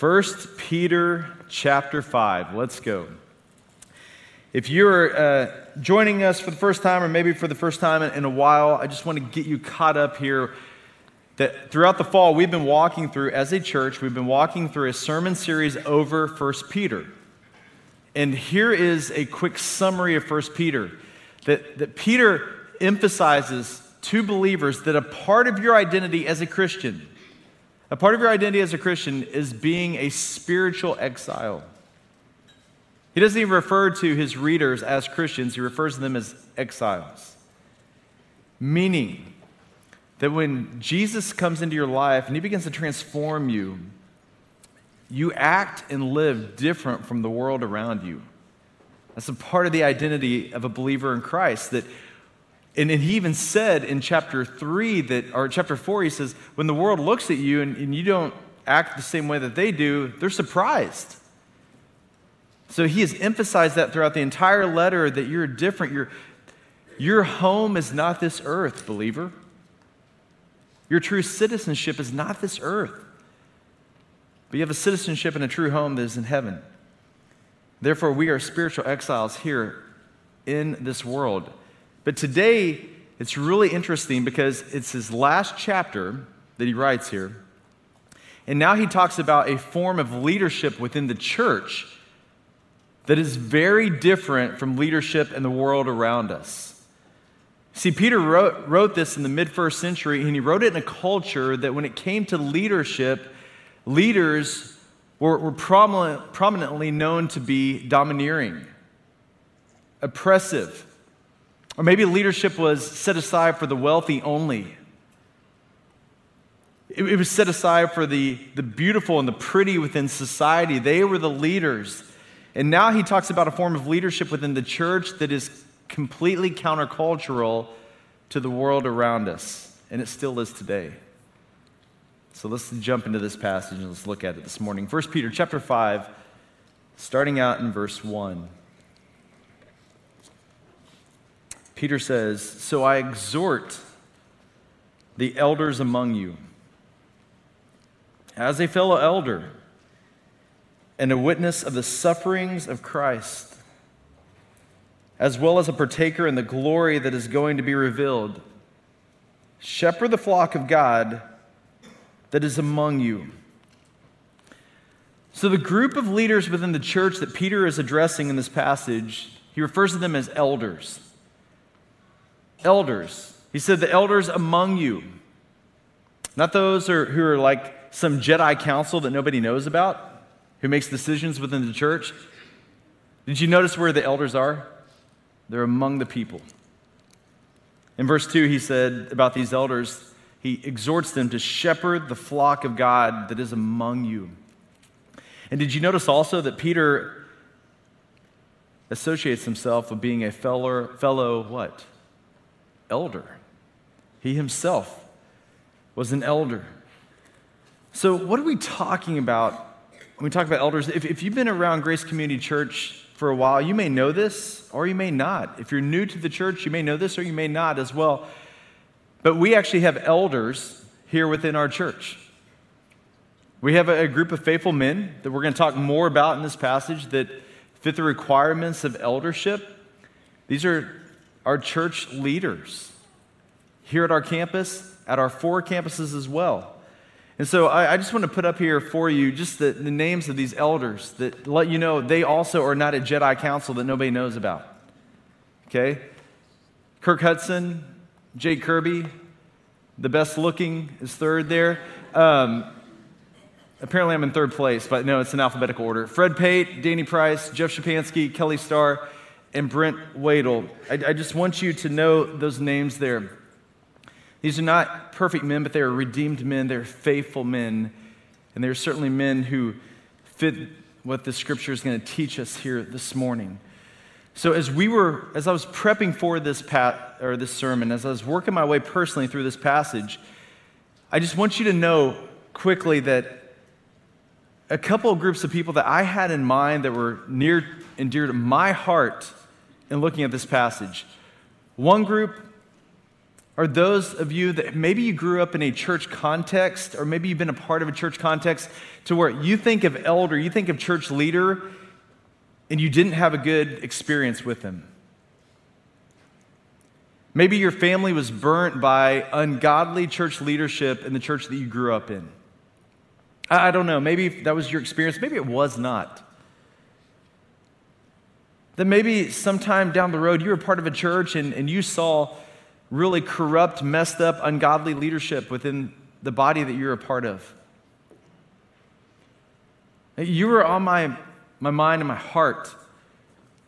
1 Peter chapter 5. Let's go. If you're uh, joining us for the first time, or maybe for the first time in, in a while, I just want to get you caught up here. That throughout the fall, we've been walking through, as a church, we've been walking through a sermon series over 1 Peter. And here is a quick summary of 1 Peter that, that Peter emphasizes to believers that a part of your identity as a Christian a part of your identity as a Christian is being a spiritual exile. He doesn't even refer to his readers as Christians, he refers to them as exiles. Meaning that when Jesus comes into your life and he begins to transform you, you act and live different from the world around you. That's a part of the identity of a believer in Christ that and, and he even said in chapter 3 that, or chapter 4, he says, when the world looks at you and, and you don't act the same way that they do, they're surprised. So he has emphasized that throughout the entire letter that you're different. Your, your home is not this earth, believer. Your true citizenship is not this earth. But you have a citizenship and a true home that is in heaven. Therefore, we are spiritual exiles here in this world. But today, it's really interesting because it's his last chapter that he writes here. And now he talks about a form of leadership within the church that is very different from leadership in the world around us. See, Peter wrote, wrote this in the mid first century, and he wrote it in a culture that when it came to leadership, leaders were, were prominent, prominently known to be domineering, oppressive, or maybe leadership was set aside for the wealthy only. It, it was set aside for the, the beautiful and the pretty within society. They were the leaders. And now he talks about a form of leadership within the church that is completely countercultural to the world around us. And it still is today. So let's jump into this passage and let's look at it this morning. 1 Peter chapter 5, starting out in verse 1. Peter says, So I exhort the elders among you, as a fellow elder and a witness of the sufferings of Christ, as well as a partaker in the glory that is going to be revealed. Shepherd the flock of God that is among you. So, the group of leaders within the church that Peter is addressing in this passage, he refers to them as elders elders. He said, the elders among you. Not those who are, who are like some Jedi council that nobody knows about, who makes decisions within the church. Did you notice where the elders are? They're among the people. In verse 2, he said about these elders, he exhorts them to shepherd the flock of God that is among you. And did you notice also that Peter associates himself with being a fellow, fellow what? Elder. He himself was an elder. So, what are we talking about when we talk about elders? If, if you've been around Grace Community Church for a while, you may know this or you may not. If you're new to the church, you may know this or you may not as well. But we actually have elders here within our church. We have a, a group of faithful men that we're going to talk more about in this passage that fit the requirements of eldership. These are our church leaders here at our campus, at our four campuses as well. And so I, I just want to put up here for you just the, the names of these elders that let you know they also are not a Jedi council that nobody knows about. Okay? Kirk Hudson, Jay Kirby, the best looking is third there. Um, apparently I'm in third place, but no, it's in alphabetical order. Fred Pate, Danny Price, Jeff Shapansky, Kelly Starr, and Brent Wadle. I, I just want you to know those names there. These are not perfect men, but they are redeemed men. They're faithful men. And they're certainly men who fit what the scripture is going to teach us here this morning. So as we were, as I was prepping for this pat or this sermon, as I was working my way personally through this passage, I just want you to know quickly that a couple of groups of people that I had in mind that were near and dear to my heart in looking at this passage. One group are those of you that maybe you grew up in a church context, or maybe you've been a part of a church context to where you think of elder, you think of church leader, and you didn't have a good experience with them. Maybe your family was burnt by ungodly church leadership in the church that you grew up in. I don't know. Maybe that was your experience. Maybe it was not. Then maybe sometime down the road you were part of a church and, and you saw really corrupt, messed up, ungodly leadership within the body that you're a part of. You were on my, my mind and my heart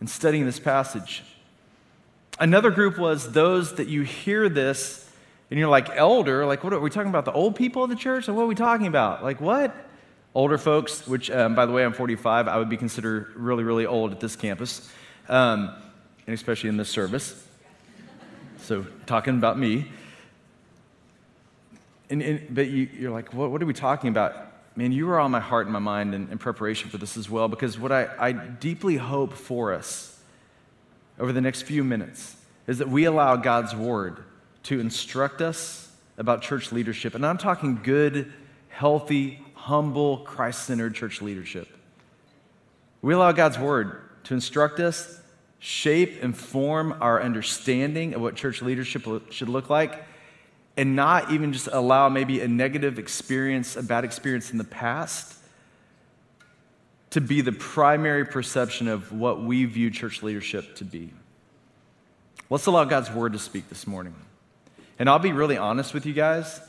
in studying this passage. Another group was those that you hear this and you're like, elder, like, what are we talking about? The old people of the church? Like, what are we talking about? Like, what? Older folks, which, um, by the way, I'm 45, I would be considered really, really old at this campus, um, and especially in this service. So, talking about me. And, and but you, are like, what, what, are we talking about? Man, you were on my heart and my mind in, in preparation for this as well, because what I, I deeply hope for us over the next few minutes is that we allow God's word to instruct us about church leadership. And I'm talking good, healthy, humble, Christ centered church leadership. We allow God's word to instruct us shape and form our understanding of what church leadership should look like, and not even just allow maybe a negative experience, a bad experience in the past, to be the primary perception of what we view church leadership to be. Let's allow God's word to speak this morning. And I'll be really honest with you guys.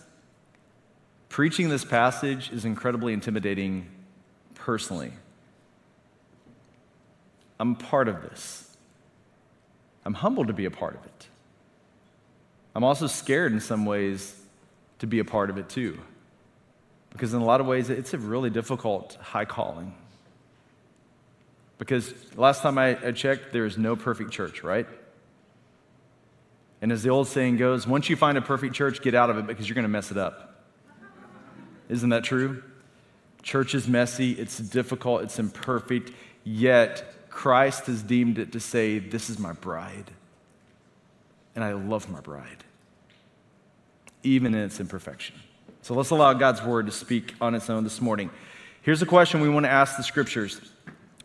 Preaching this passage is incredibly intimidating personally. I'm part of this. I'm humbled to be a part of it. I'm also scared in some ways to be a part of it too. Because in a lot of ways, it's a really difficult high calling. Because last time I, checked, there is no perfect church, right? And as the old saying goes, once you find a perfect church, get out of it because you're going to mess it up. Isn't that true? Church is messy, it's difficult, it's imperfect, yet Christ has deemed it to say, This is my bride. And I love my bride, even in its imperfection. So let's allow God's word to speak on its own this morning. Here's a question we want to ask the scriptures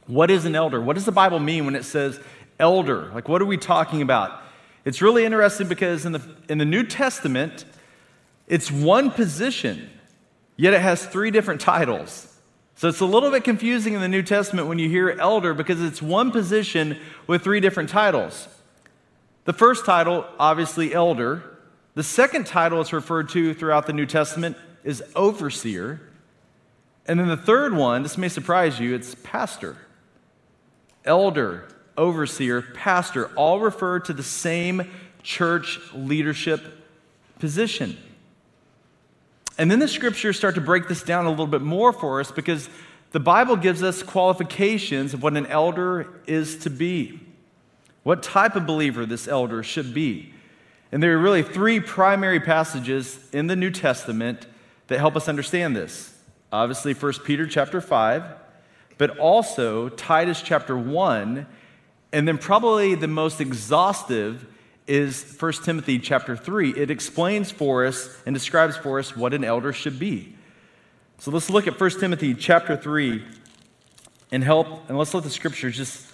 What is an elder? What does the Bible mean when it says elder? Like, what are we talking about? It's really interesting because in the, in the New Testament, it's one position, yet it has three different titles. So it's a little bit confusing in the New Testament when you hear elder because it's one position with three different titles. The first title, obviously, elder. The second title it's referred to throughout the New Testament is overseer. And then the third one, this may surprise you, it's pastor. Elder, overseer, pastor, all refer to the same church leadership position. And then the scriptures start to break this down a little bit more for us because the Bible gives us qualifications of what an elder is to be, what type of believer this elder should be. And there are really three primary passages in the New Testament that help us understand this. Obviously, 1 Peter chapter 5, but also Titus chapter 1, and then probably the most exhaustive is 1 Timothy chapter 3. It explains for us and describes for us what an elder should be. So let's look at 1 Timothy chapter 3 and help and let's let the scriptures just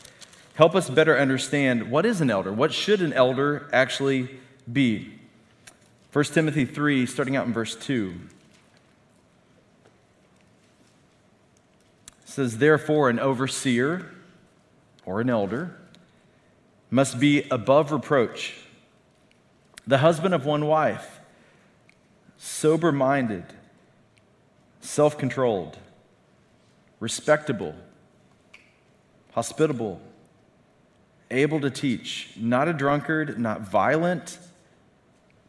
help us better understand what is an elder? What should an elder actually be? 1 Timothy 3 starting out in verse 2. says therefore an overseer or an elder must be above reproach the husband of one wife, sober minded, self controlled, respectable, hospitable, able to teach, not a drunkard, not violent,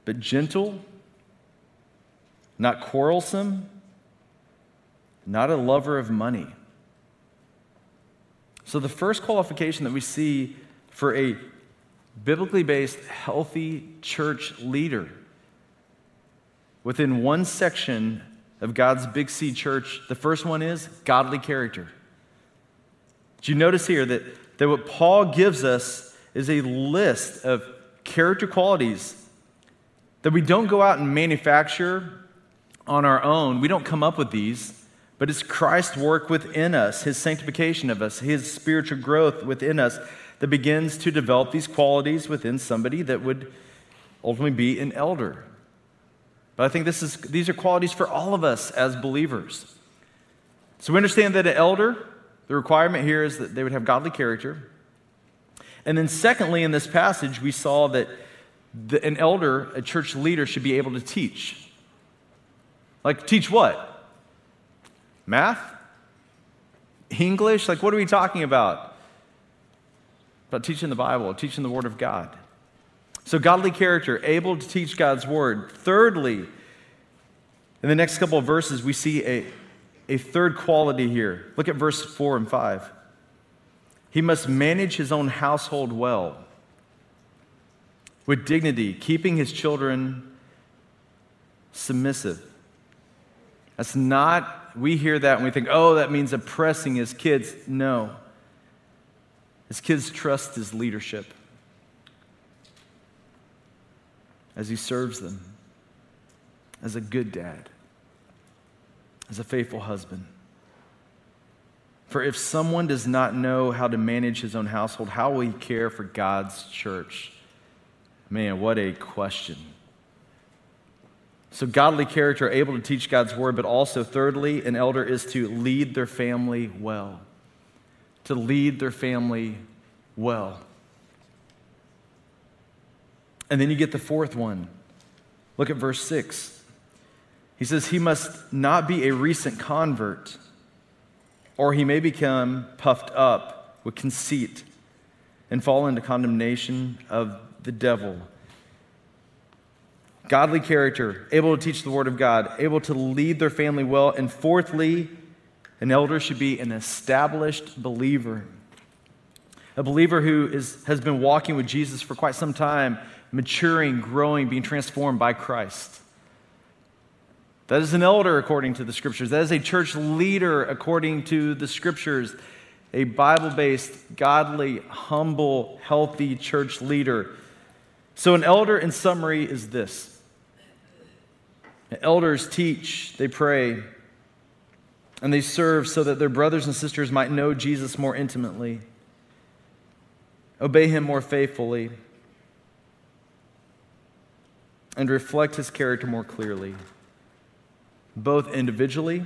but gentle, not quarrelsome, not a lover of money. So, the first qualification that we see for a biblically based, healthy church leader within one section of God's Big C church. The first one is godly character. Do you notice here that, that what Paul gives us is a list of character qualities That we don't go out and manufacture on our own, we don't come up with these, but it's Christ's work within us, his sanctification of us, his spiritual growth within us that begins to develop these qualities within somebody that would ultimately be an elder. But I think this is, these are qualities for all of us as believers. So we understand that an elder, the requirement here is that they would have godly character. And then, secondly, in this passage, we saw that the, an elder, a church leader, should be able to teach. Like, teach what? Math? English? Like, what are we talking about? About teaching the Bible, teaching the Word of God. So, godly character, able to teach God's Word. Thirdly, in the next couple of verses, we see a, a third quality here. Look at verse 4 and 5. He must manage his own household well with dignity, keeping his children submissive. That's not, we hear that and we think, oh, that means oppressing his kids. No. His kids trust his leadership as he serves them as a good dad, as a faithful husband. For if someone does not know how to manage his own household, how will he care for God's church? Man, what a question. So, godly character able to teach God's word, but also, thirdly, an elder is to lead their family well. To lead their family well. And then you get the fourth one. Look at verse 6. He says, He must not be a recent convert, or he may become puffed up with conceit and fall into condemnation of the devil. Godly character, able to teach the word of God, able to lead their family well. And fourthly, an elder should be an established believer. A believer who is, has been walking with Jesus for quite some time, maturing, growing, being transformed by Christ. That is an elder according to the scriptures. That is a church leader according to the scriptures. A Bible based, godly, humble, healthy church leader so, an elder, in summary, is this elders teach, they pray, and they serve so that their brothers and sisters might know Jesus more intimately, obey him more faithfully, and reflect his character more clearly, both individually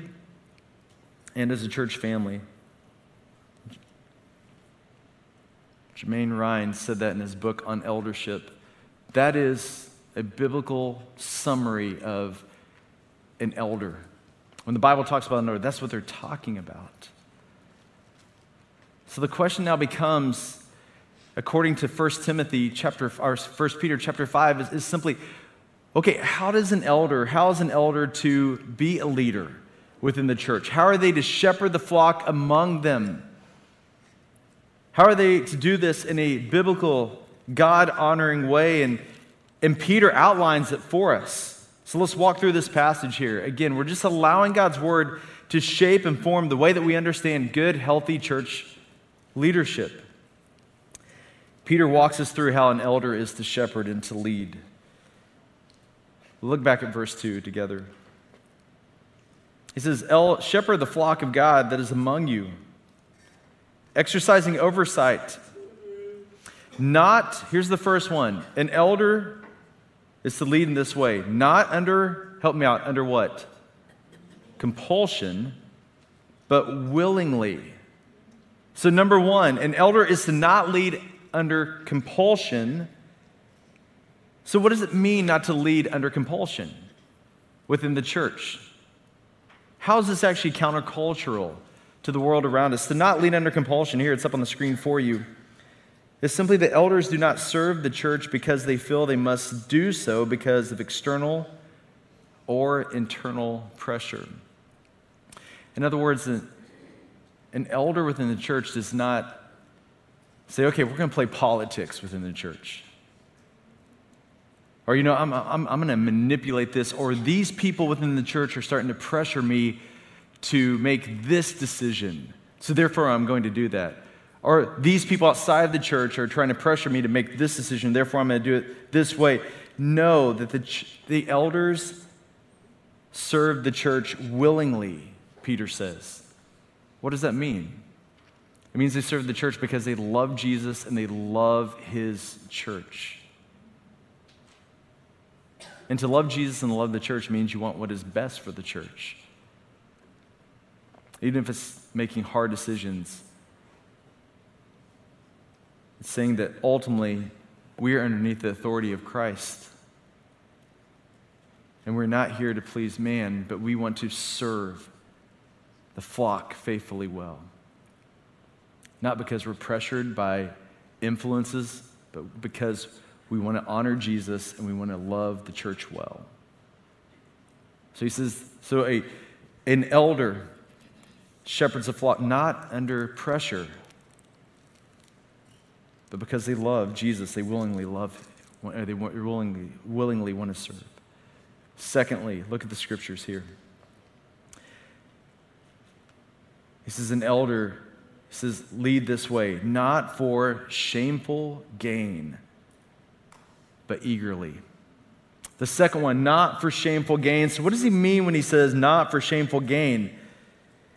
and as a church family. Jeramie Rinne said that in his book on eldership. That is a biblical summary of an elder. When the Bible talks about an elder, that's what they're talking about. So the question now becomes, according to 1 Timothy chapter or 1 Peter chapter 5, is, is simply, okay, how does an elder, how is an elder to be a leader within the church? How are they to shepherd the flock among them? How are they to do this in a biblical God honoring way. And, and Peter outlines it for us. So let's walk through this passage here. Again, we're just allowing God's word to shape and form the way that we understand good, healthy church leadership. Peter walks us through how an elder is to shepherd and to lead. look back at verse 2 together. He says, Shepherd the flock of God that is among you, exercising oversight not, here's the first one an elder is to lead in this way, not under, help me out, under what? Compulsion, but willingly. So, number one, an elder is to not lead under compulsion. So, what does it mean not to lead under compulsion within the church? How is this actually countercultural to the world around us? To not lead under compulsion, here it's up on the screen for you is simply that elders do not serve the church because they feel they must do so because of external or internal pressure. In other words, an elder within the church does not say, okay, we're going to play politics within the church. Or, you know, I'm, I'm, I'm going to manipulate this, or these people within the church are starting to pressure me to make this decision. So, therefore, I'm going to do that. Or these people outside the church are trying to pressure me to make this decision, therefore I'm going to do it this way. know that the, the elders served the church willingly, Peter says. What does that mean? It means they serve the church because they love Jesus and they love his church. And to love Jesus and love the church means you want what is best for the church. Even if it's making hard decisions, saying that ultimately we are underneath the authority of Christ. And we're not here to please man, but we want to serve the flock faithfully well. Not because we're pressured by influences, but because we want to honor Jesus and we want to love the church well. So he says, so a, an elder shepherds a flock not under pressure, but because they love Jesus, they willingly love, uh, they willingly, willingly want to serve. Secondly, look at the scriptures here. He says, an elder he says, lead this way, not for shameful gain, but eagerly. The second one, not for shameful gain. So, what does he mean when he says not for shameful gain?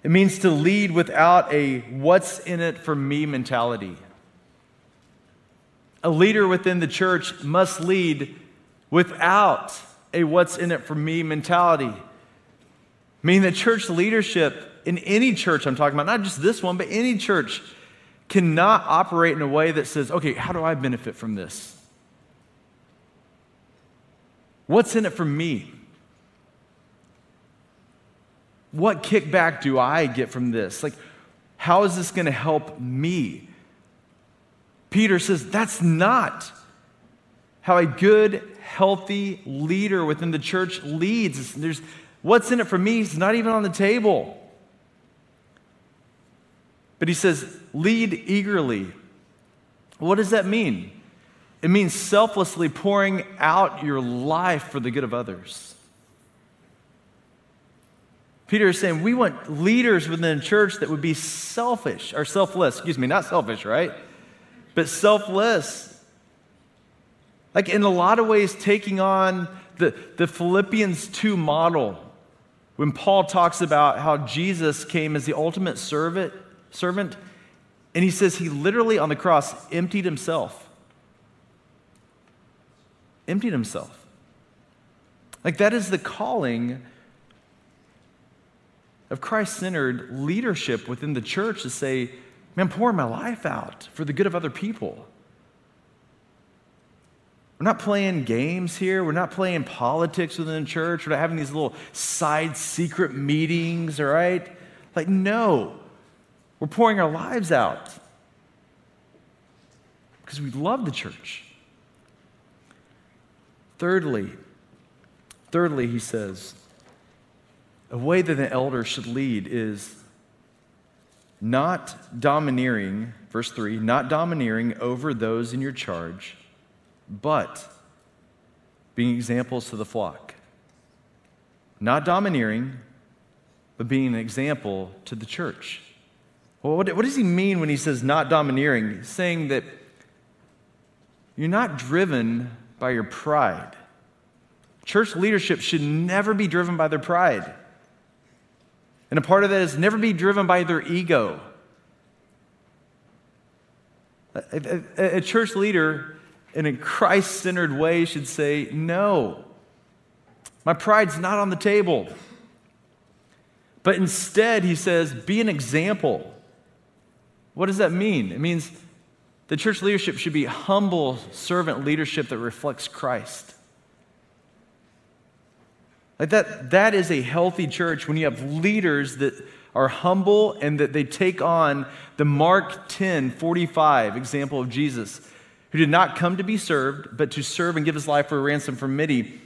It means to lead without a what's in it for me mentality. A leader within the church must lead without a what's in it for me mentality. Meaning that church leadership in any church I'm talking about, not just this one, but any church, cannot operate in a way that says, okay, how do I benefit from this? What's in it for me? What kickback do I get from this? Like, how is this going to help me? Peter says that's not how a good, healthy leader within the church leads. There's what's in it for me is not even on the table. But he says, lead eagerly. What does that mean? It means selflessly pouring out your life for the good of others. Peter is saying we want leaders within the church that would be selfish, or selfless, excuse me, not selfish, right? But selfless. Like in a lot of ways, taking on the, the Philippians 2 model, when Paul talks about how Jesus came as the ultimate servant servant. And he says he literally on the cross emptied himself. Emptied himself. Like that is the calling of Christ centered leadership within the church to say, man, I'm pouring my life out for the good of other people. We're not playing games here. We're not playing politics within the church. We're not having these little side secret meetings, all right? Like, no. We're pouring our lives out because we love the church. Thirdly, thirdly, he says, a way that an elder should lead is not domineering, verse 3, not domineering over those in your charge, but being examples to the flock. Not domineering, but being an example to the church. Well, what, what does he mean when he says not domineering? He's saying that you're not driven by your pride. Church leadership should never be driven by their pride. And a part of that is never be driven by their ego. A, a, a church leader in a Christ centered way should say, No, my pride's not on the table. But instead, he says, Be an example. What does that mean? It means the church leadership should be humble servant leadership that reflects Christ. Like that, that is a healthy church when you have leaders that are humble and that they take on the Mark 10 45 example of Jesus, who did not come to be served, but to serve and give his life for a ransom for many.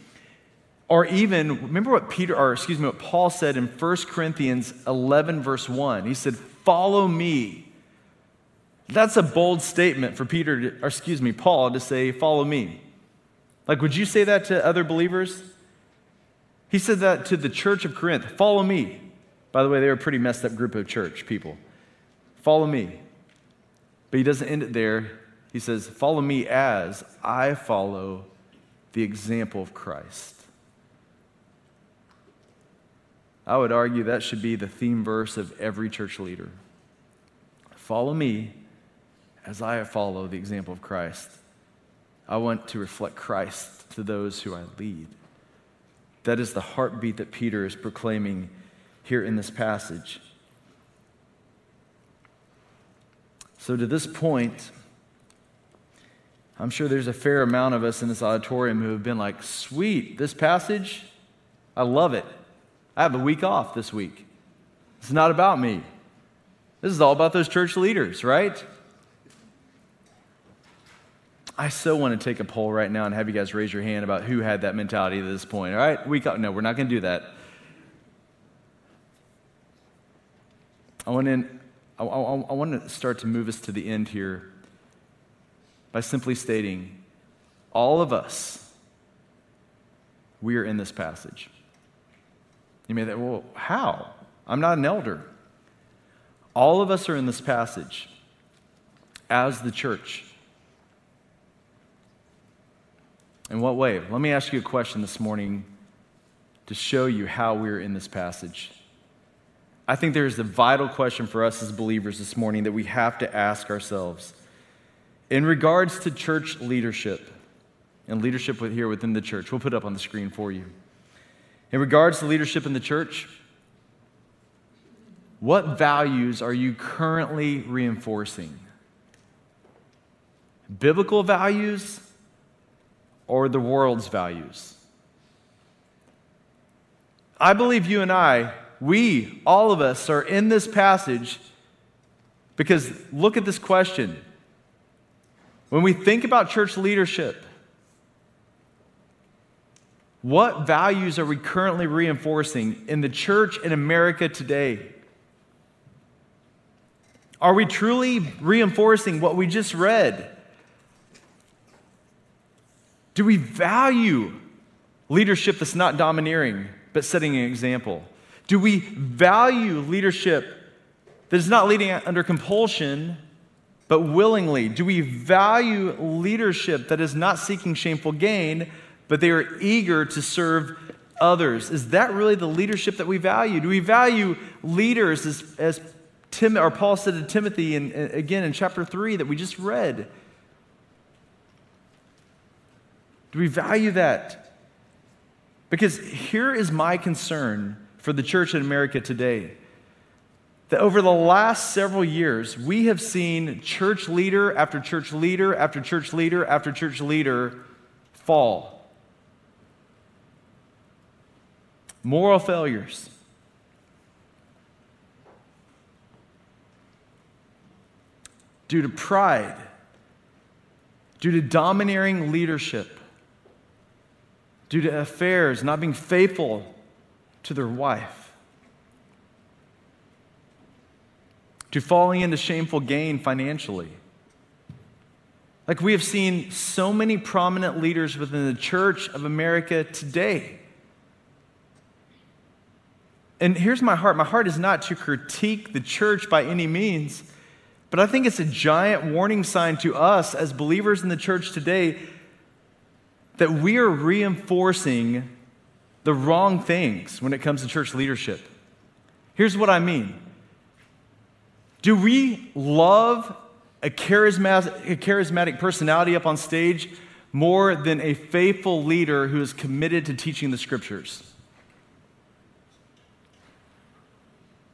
Or even, remember what Peter, or excuse me, what Paul said in 1 Corinthians 11, verse 1. He said, Follow me that's a bold statement for Peter, to, or excuse me, Paul to say, Follow me. Like, would you say that to other believers? He said that to the church of Corinth Follow me. By the way, they were a pretty messed up group of church people. Follow me. But he doesn't end it there. He says, Follow me as I follow the example of Christ. I would argue that should be the theme verse of every church leader. Follow me as I follow the example of Christ. I want to reflect Christ to those who I lead. That is the heartbeat that Peter is proclaiming here in this passage. So, to this point, I'm sure there's a fair amount of us in this auditorium who have been like, sweet, this passage, I love it. I have a week off this week. It's not about me. This is all about those church leaders, right? I so want to take a poll right now and have you guys raise your hand about who had that mentality at this point. All right, we off. No, we're not going to do that. I want, to, I, I, I want to start to move us to the end here by simply stating all of us, we are in this passage. You may think, well, how? I'm not an elder. All of us are in this passage as the church. In what way? Let me ask you a question this morning to show you how we're in this passage. I think there's a vital question for us as believers this morning that we have to ask ourselves. In regards to church leadership and leadership here within the church, we'll put up on the screen for you. In regards to leadership in the church, what values are you currently reinforcing? Biblical values or the world's values? I believe you and I, we, all of us, are in this passage because look at this question. When we think about church leadership, what values are we currently reinforcing in the church in America today? Are we truly reinforcing what we just read? Do we value leadership that's not domineering, but setting an example? Do we value leadership that is not leading under compulsion, but willingly? Do we value leadership that is not seeking shameful gain, but they are eager to serve others? Is that really the leadership that we value? Do we value leaders as, as Tim, or Paul said to Timothy, and again in chapter 3 that we just read? Do we value that? Because here is my concern for the church in America today that over the last several years, we have seen church leader after church leader after church leader after church leader fall. Moral failures. Due to pride, due to domineering leadership, due to affairs, not being faithful to their wife to falling into shameful gain financially. Like we have seen so many prominent leaders within the church of America today. And here's my heart my heart is not to critique the church by any means, but I think it's a giant warning sign to us as believers in the church today that we are reinforcing the wrong things when it comes to church leadership. Here's what I mean do we love a charismatic, a charismatic personality up on stage more than a faithful leader who is committed to teaching the scriptures?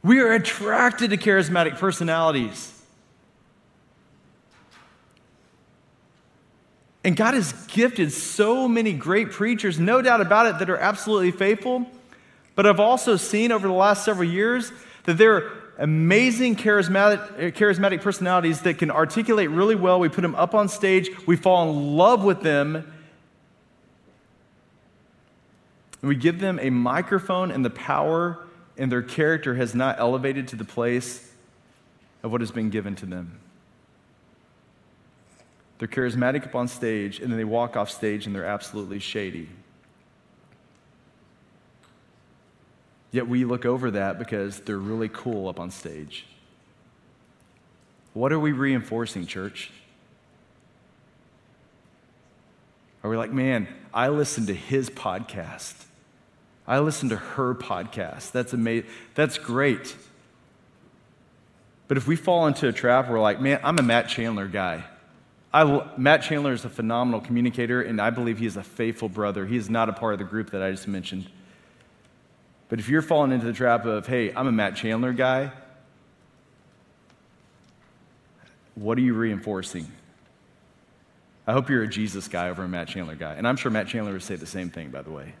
We are attracted to charismatic personalities. And God has gifted so many great preachers, no doubt about it, that are absolutely faithful. But I've also seen over the last several years that there are amazing charismatic, charismatic personalities that can articulate really well. We put them up on stage, we fall in love with them, and we give them a microphone and the power, and their character has not elevated to the place of what has been given to them. They're charismatic up on stage, and then they walk off stage and they're absolutely shady. Yet we look over that because they're really cool up on stage. What are we reinforcing, church? Are we like, man, I listened to his podcast. I listened to her podcast. That's amazing. That's great. But if we fall into a trap, we're like, man, I'm a Matt Chandler guy. I, Matt Chandler is a phenomenal communicator, and I believe he is a faithful brother. He is not a part of the group that I just mentioned. But if you're falling into the trap of, hey, I'm a Matt Chandler guy, what are you reinforcing? I hope you're a Jesus guy over a Matt Chandler guy. And I'm sure Matt Chandler would say the same thing, by the way.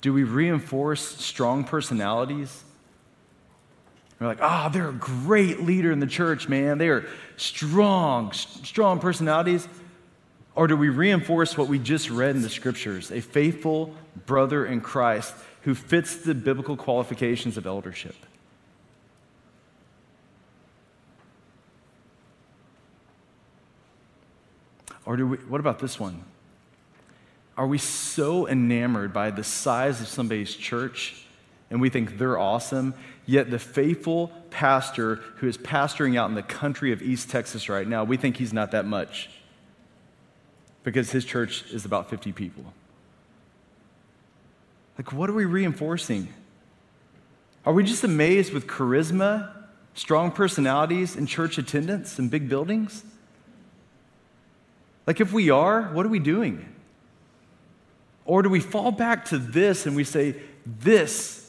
Do we reinforce strong personalities? We're like, oh, they're a great leader in the church, man. They are strong, strong personalities. Or do we reinforce what we just read in the scriptures? A faithful brother in Christ who fits the biblical qualifications of eldership. Or do we, what about this one? Are we so enamored by the size of somebody's church and we think they're awesome, yet the faithful pastor who is pastoring out in the country of East Texas right now, we think he's not that much because his church is about 50 people? Like, what are we reinforcing? Are we just amazed with charisma, strong personalities, and church attendance and big buildings? Like, if we are, what are we doing? Or do we fall back to this and we say, this,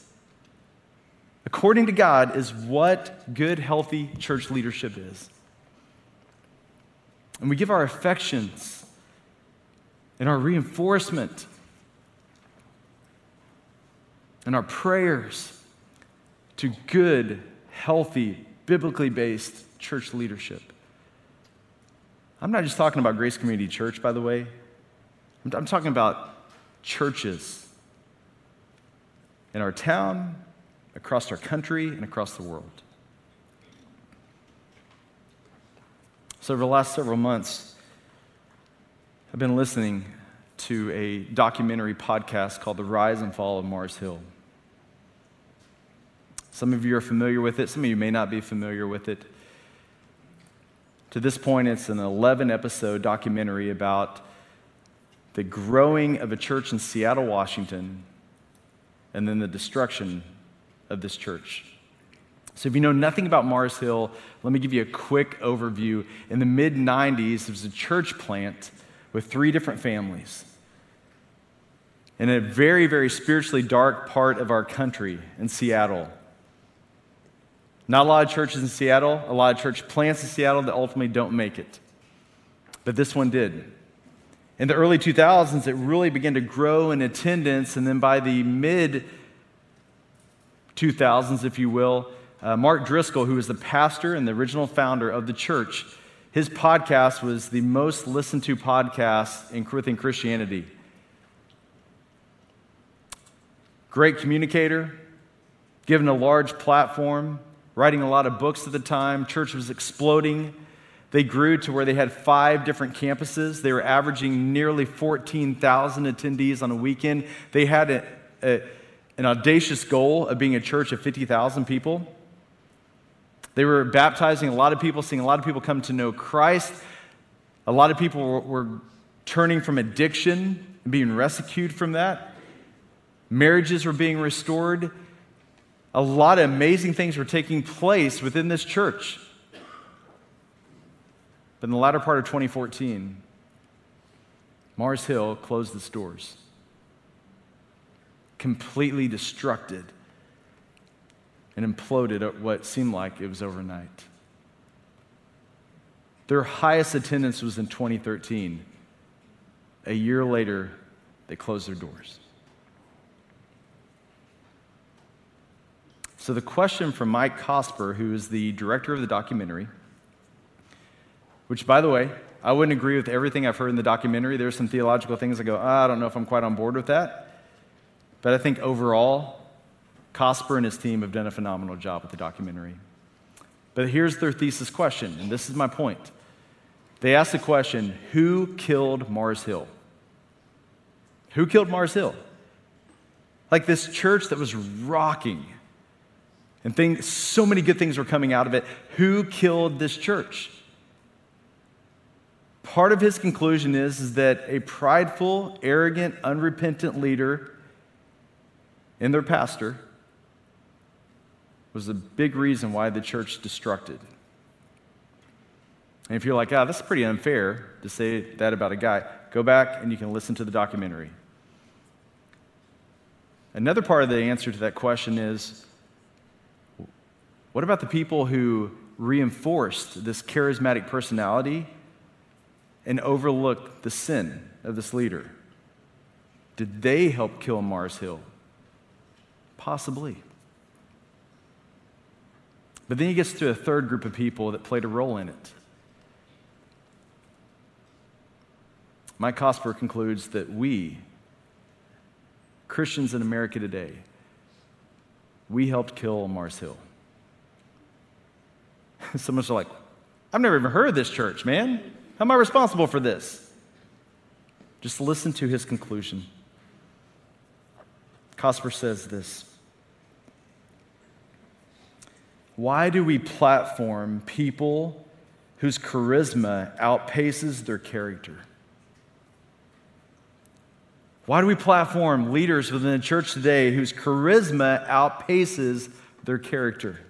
according to God, is what good, healthy church leadership is? And we give our affections and our reinforcement and our prayers to good, healthy, biblically based church leadership. I'm not just talking about Grace Community Church, by the way. I'm, talking about churches in our town, across our country, and across the world. So, over the last several months, I've been listening to a documentary podcast called The Rise and Fall of Mars Hill. Some of you are familiar with it, some of you may not be familiar with it. To this point, it's an 11 episode documentary about the growing of a church in Seattle, Washington, and then the destruction of this church. So, if you know nothing about Mars Hill, let me give you a quick overview. In the mid 90s, there was a church plant with three different families in a very, very spiritually dark part of our country in Seattle. Not a lot of churches in Seattle, a lot of church plants in Seattle that ultimately don't make it. But this one did. In the early 2000s, it really began to grow in attendance, and then by the mid 2000s, if you will, uh, Mark Driscoll, who was the pastor and the original founder of the church, his podcast was the most listened to podcast in, within Christianity. Great communicator, given a large platform, writing a lot of books at the time. Church was exploding. They grew to where they had five different campuses. They were averaging nearly 14,000 attendees on a weekend. They had a, a, an audacious goal of being a church of 50,000 people. They were baptizing a lot of people, seeing a lot of people come to know Christ. A lot of people were, were turning from addiction and being rescued from that. Marriages were being restored. A lot of amazing things were taking place within this church. But in the latter part of 2014, Mars Hill closed its doors, completely destructed and imploded at what seemed like it was overnight. Their highest attendance was in 2013. A year later, they closed their doors. So, the question from Mike Cosper, who is the director of the documentary, which, by the way, I wouldn't agree with everything I've heard in the documentary. There's some theological things I go, oh, I don't know if I'm quite on board with that. But I think overall, Cosper and his team have done a phenomenal job with the documentary. But here's their thesis question, and this is my point. They asked the question Who killed Mars Hill? Who killed Mars Hill? Like this church that was rocking, and things, so many good things were coming out of it. Who killed this church? part of his conclusion is, is that a prideful, arrogant, unrepentant leader in their pastor was a big reason why the church destructed. And if you're like, ah, that's pretty unfair to say that about a guy, go back and you can listen to the documentary. Another part of the answer to that question is what about the people who reinforced this charismatic personality and overlooked the sin of this leader? Did they help kill Mars Hill? Possibly. But then he gets to a third group of people that played a role in it. Mike Cosper concludes that we, Christians in America today, we helped kill Mars Hill. Someone's like, I've never even heard of this church, man. How am I responsible for this? Just listen to his conclusion. Cosper says this Why do we platform people whose charisma outpaces their character? Why do we platform leaders within the church today whose charisma outpaces their character?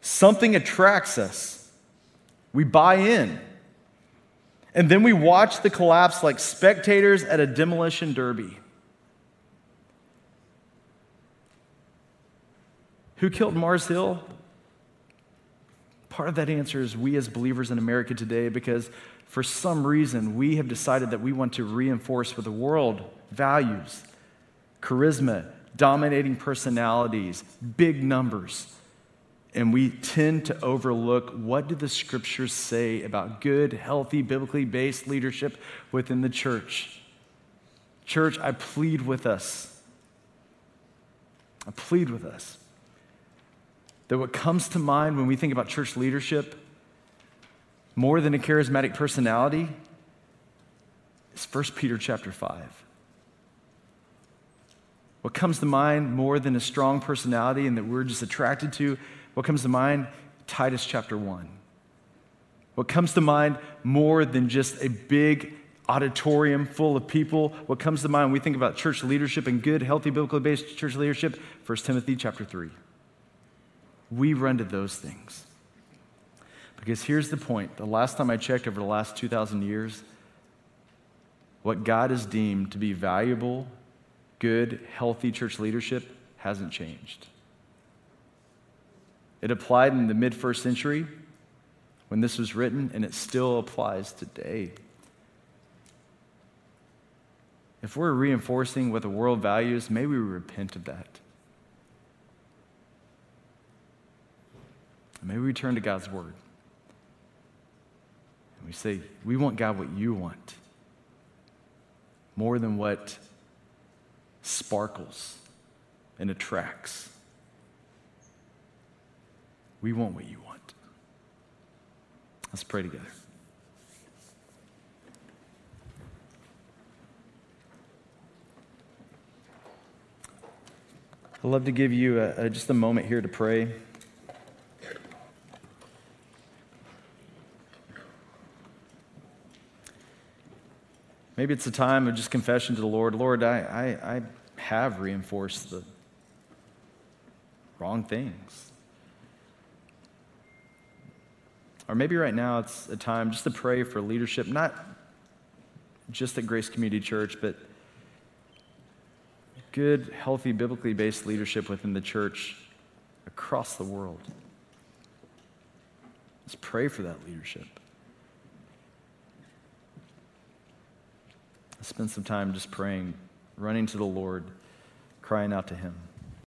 Something attracts us. We buy in. And then we watch the collapse like spectators at a demolition derby. Who killed Mars Hill? Part of that answer is we as believers in America today, because for some reason we have decided that we want to reinforce what the world values charisma, dominating personalities, big numbers. And we tend to overlook what do the scriptures say about good, healthy, biblically based leadership within the church. Church, I plead with us. I plead with us that what comes to mind when we think about church leadership, more than a charismatic personality, is 1 Peter chapter 5. What comes to mind more than a strong personality and that we're just attracted to, what comes to mind? Titus chapter 1. What comes to mind more than just a big auditorium full of people? What comes to mind when we think about church leadership and good, healthy, biblically based church leadership? 1 Timothy chapter 3 we run to those things. Because here's the point the last time I checked over the last 2,000 years, what God has deemed to be valuable, good, healthy church leadership hasn't changed. It applied in the mid first century when this was written, and it still applies today. If we're reinforcing what the world values, maybe we repent of that. Maybe we turn to God's word. And we say, We want God what you want, more than what sparkles and attracts. We want what you want. Let's pray together. I'd love to give you a, a, just a moment here to pray. Maybe it's a time of just confession to the Lord. Lord, I, I, I have reinforced the wrong things. Or maybe right now it's a time just to pray for leadership, not just at Grace Community Church, but good, healthy, biblically based leadership within the church across the world. Let's pray for that leadership. Spend some time just praying, running to the Lord, crying out to Him.